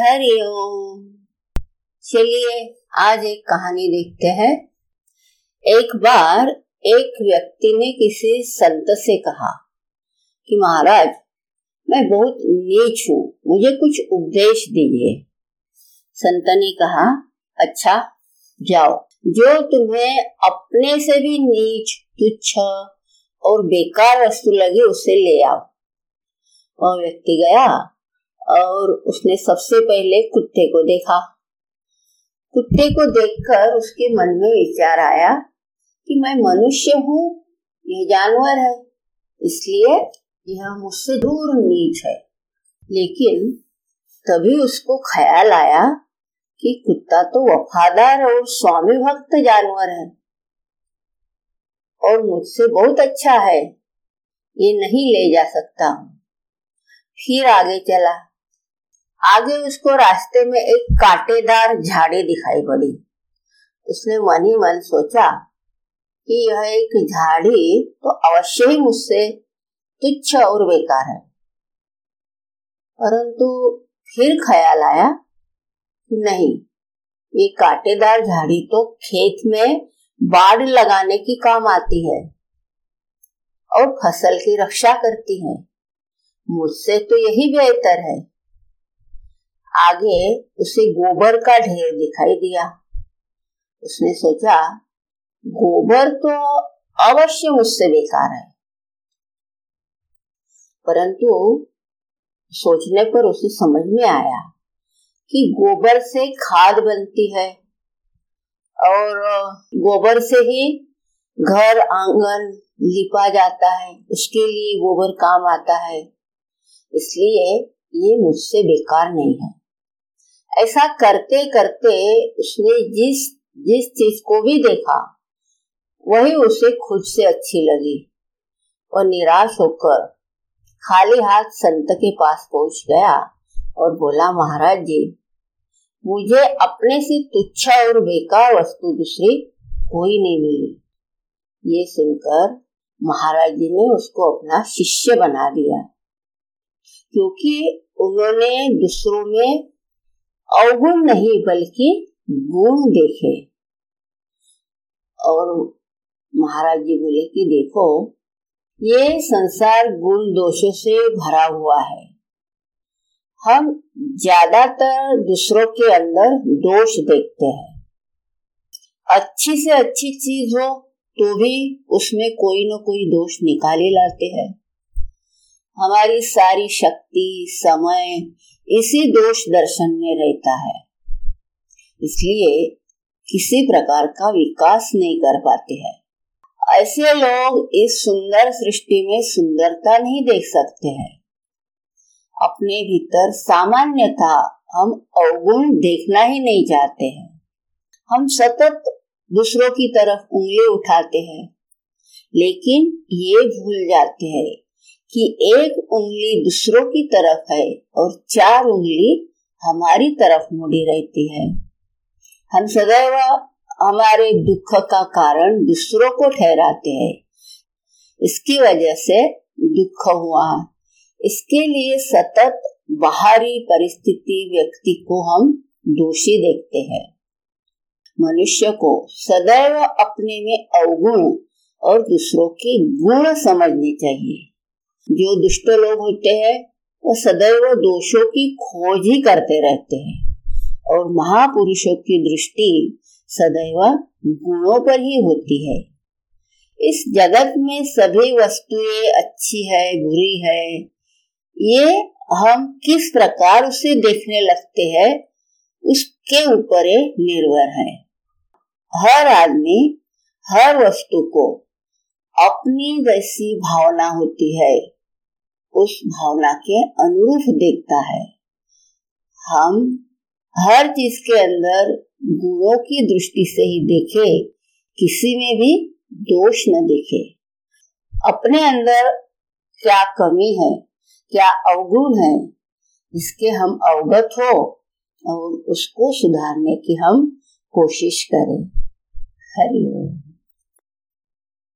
हरिओम चलिए आज एक कहानी देखते हैं। एक बार एक व्यक्ति ने किसी संत से कहा कि महाराज, मैं बहुत नीच हूँ, मुझे कुछ उपदेश दीजिए। संत ने कहा अच्छा जाओ। जो तुम्हें अपने से भी नीच, तुच्छ और बेकार वस्तु लगी उसे ले आओ। वह व्यक्ति गया और उसने सबसे पहले कुत्ते को देखा। कुत्ते को देखकर उसके मन में विचार आया कि मैं मनुष्य हूँ यह जानवर है, इसलिए यह मुझसे दूर नीच है। लेकिन तभी उसको ख्याल आया कि कुत्ता तो वफादार और स्वामी भक्त जानवर है और मुझसे बहुत अच्छा है, ये नहीं ले जा सकता। हूँ फिर आगे चला। आगे उसको रास्ते में एक कांटेदार झाड़ी दिखाई पड़ी। उसने मन ही मन सोचा कि यह एक झाड़ी तो अवश्य ही मुझसे तुच्छ और बेकार है। परंतु फिर ख्याल आया कि नहीं, ये कांटेदार झाड़ी तो खेत में बाढ़ लगाने की काम आती है और फ़सल की रक्षा करती है। मुझसे तो यही बेहतर है। आगे उसे गोबर का ढेर दिखाई दिया। उसने सोचा, गोबर तो अवश्य मुझसे बेकार है। परंतु सोचने पर उसे समझ में आया कि गोबर से खाद बनती है और गोबर से ही घर आँगन लिपा जाता है। उसके लिए गोबर काम आता है। इसलिए ये मुझसे बेकार नहीं है। ऐसा करते करते उसने जिस जिस चीज़ को भी देखा, वही उसे खुद से अच्छी लगी और निराश होकर खाली हाथ संत के पास पहुँच गया और बोला, महाराज जी, मुझे अपने से तुच्छ और बेकार वस्तु दूसरी कोई नहीं मिली। ये सुनकर महाराज जी ने उसको अपना शिष्य बना दिया, क्योंकि उन्होंने दूसरों में अवगुण नहीं, बल्कि गुण देखे। और महाराज जी बोले कि देखो, ये संसार गुण दोषों से भरा हुआ है। हम ज़्यादातर दूसरों के अंदर दोष देखते हैं। अच्छी से अच्छी चीज़ हो तो भी उसमें कोई न कोई दोष निकाले लाते हैं। हमारी सारी शक्ति, समय इसी दोष दर्शन में रहता है। इसलिए किसी प्रकार का विकास नहीं कर पाते हैं। ऐसे लोग इस सुंदर सृष्टि में सुंदरता नहीं देख सकते हैं। अपने भीतर सामान्यता हम अवगुण देखना ही नहीं चाहते हैं। हम सतत दूसरों की तरफ़ उंगली उठाते हैं, लेकिन ये भूल जाते हैं कि एक उंगली दूसरों की तरफ़ है और चार उंगली हमारी तरफ़ मुड़ी रहती है। हम सदैव हमारे दुख का कारण दूसरों को ठहराते हैं। इसकी वजह से दुख हुआ। इसके लिए सतत बाहरी परिस्थिति व्यक्ति को हम दोषी देखते हैं। मनुष्य को सदैव अपने में अवगुण और दूसरों के गुण समझने चाहिए। जो दुष्ट लोग होते हैं, वो सदैव दोषों की खोज ही करते रहते हैं। और महापुरुषों की दृष्टि सदैव गुणों पर ही होती है। इस जगत में सभी वस्तुएँ अच्छी है, बुरी है, ये हम किस प्रकार उसे देखने लगते हैं, उसके ऊपर निर्भर है। हर आदमी हर वस्तु को अपनी वैसी भावना होती है। उस भावना के अनुरूप देखता है। हम हर चीज़ के अंदर गुणों की दृष्टि से ही देखे, किसी में भी दोष न देखे। अपने अंदर क्या कमी है, क्या अवगुण है, इसके हम अवगत हो और उसको सुधारने की हम कोशिश करें। हरिओम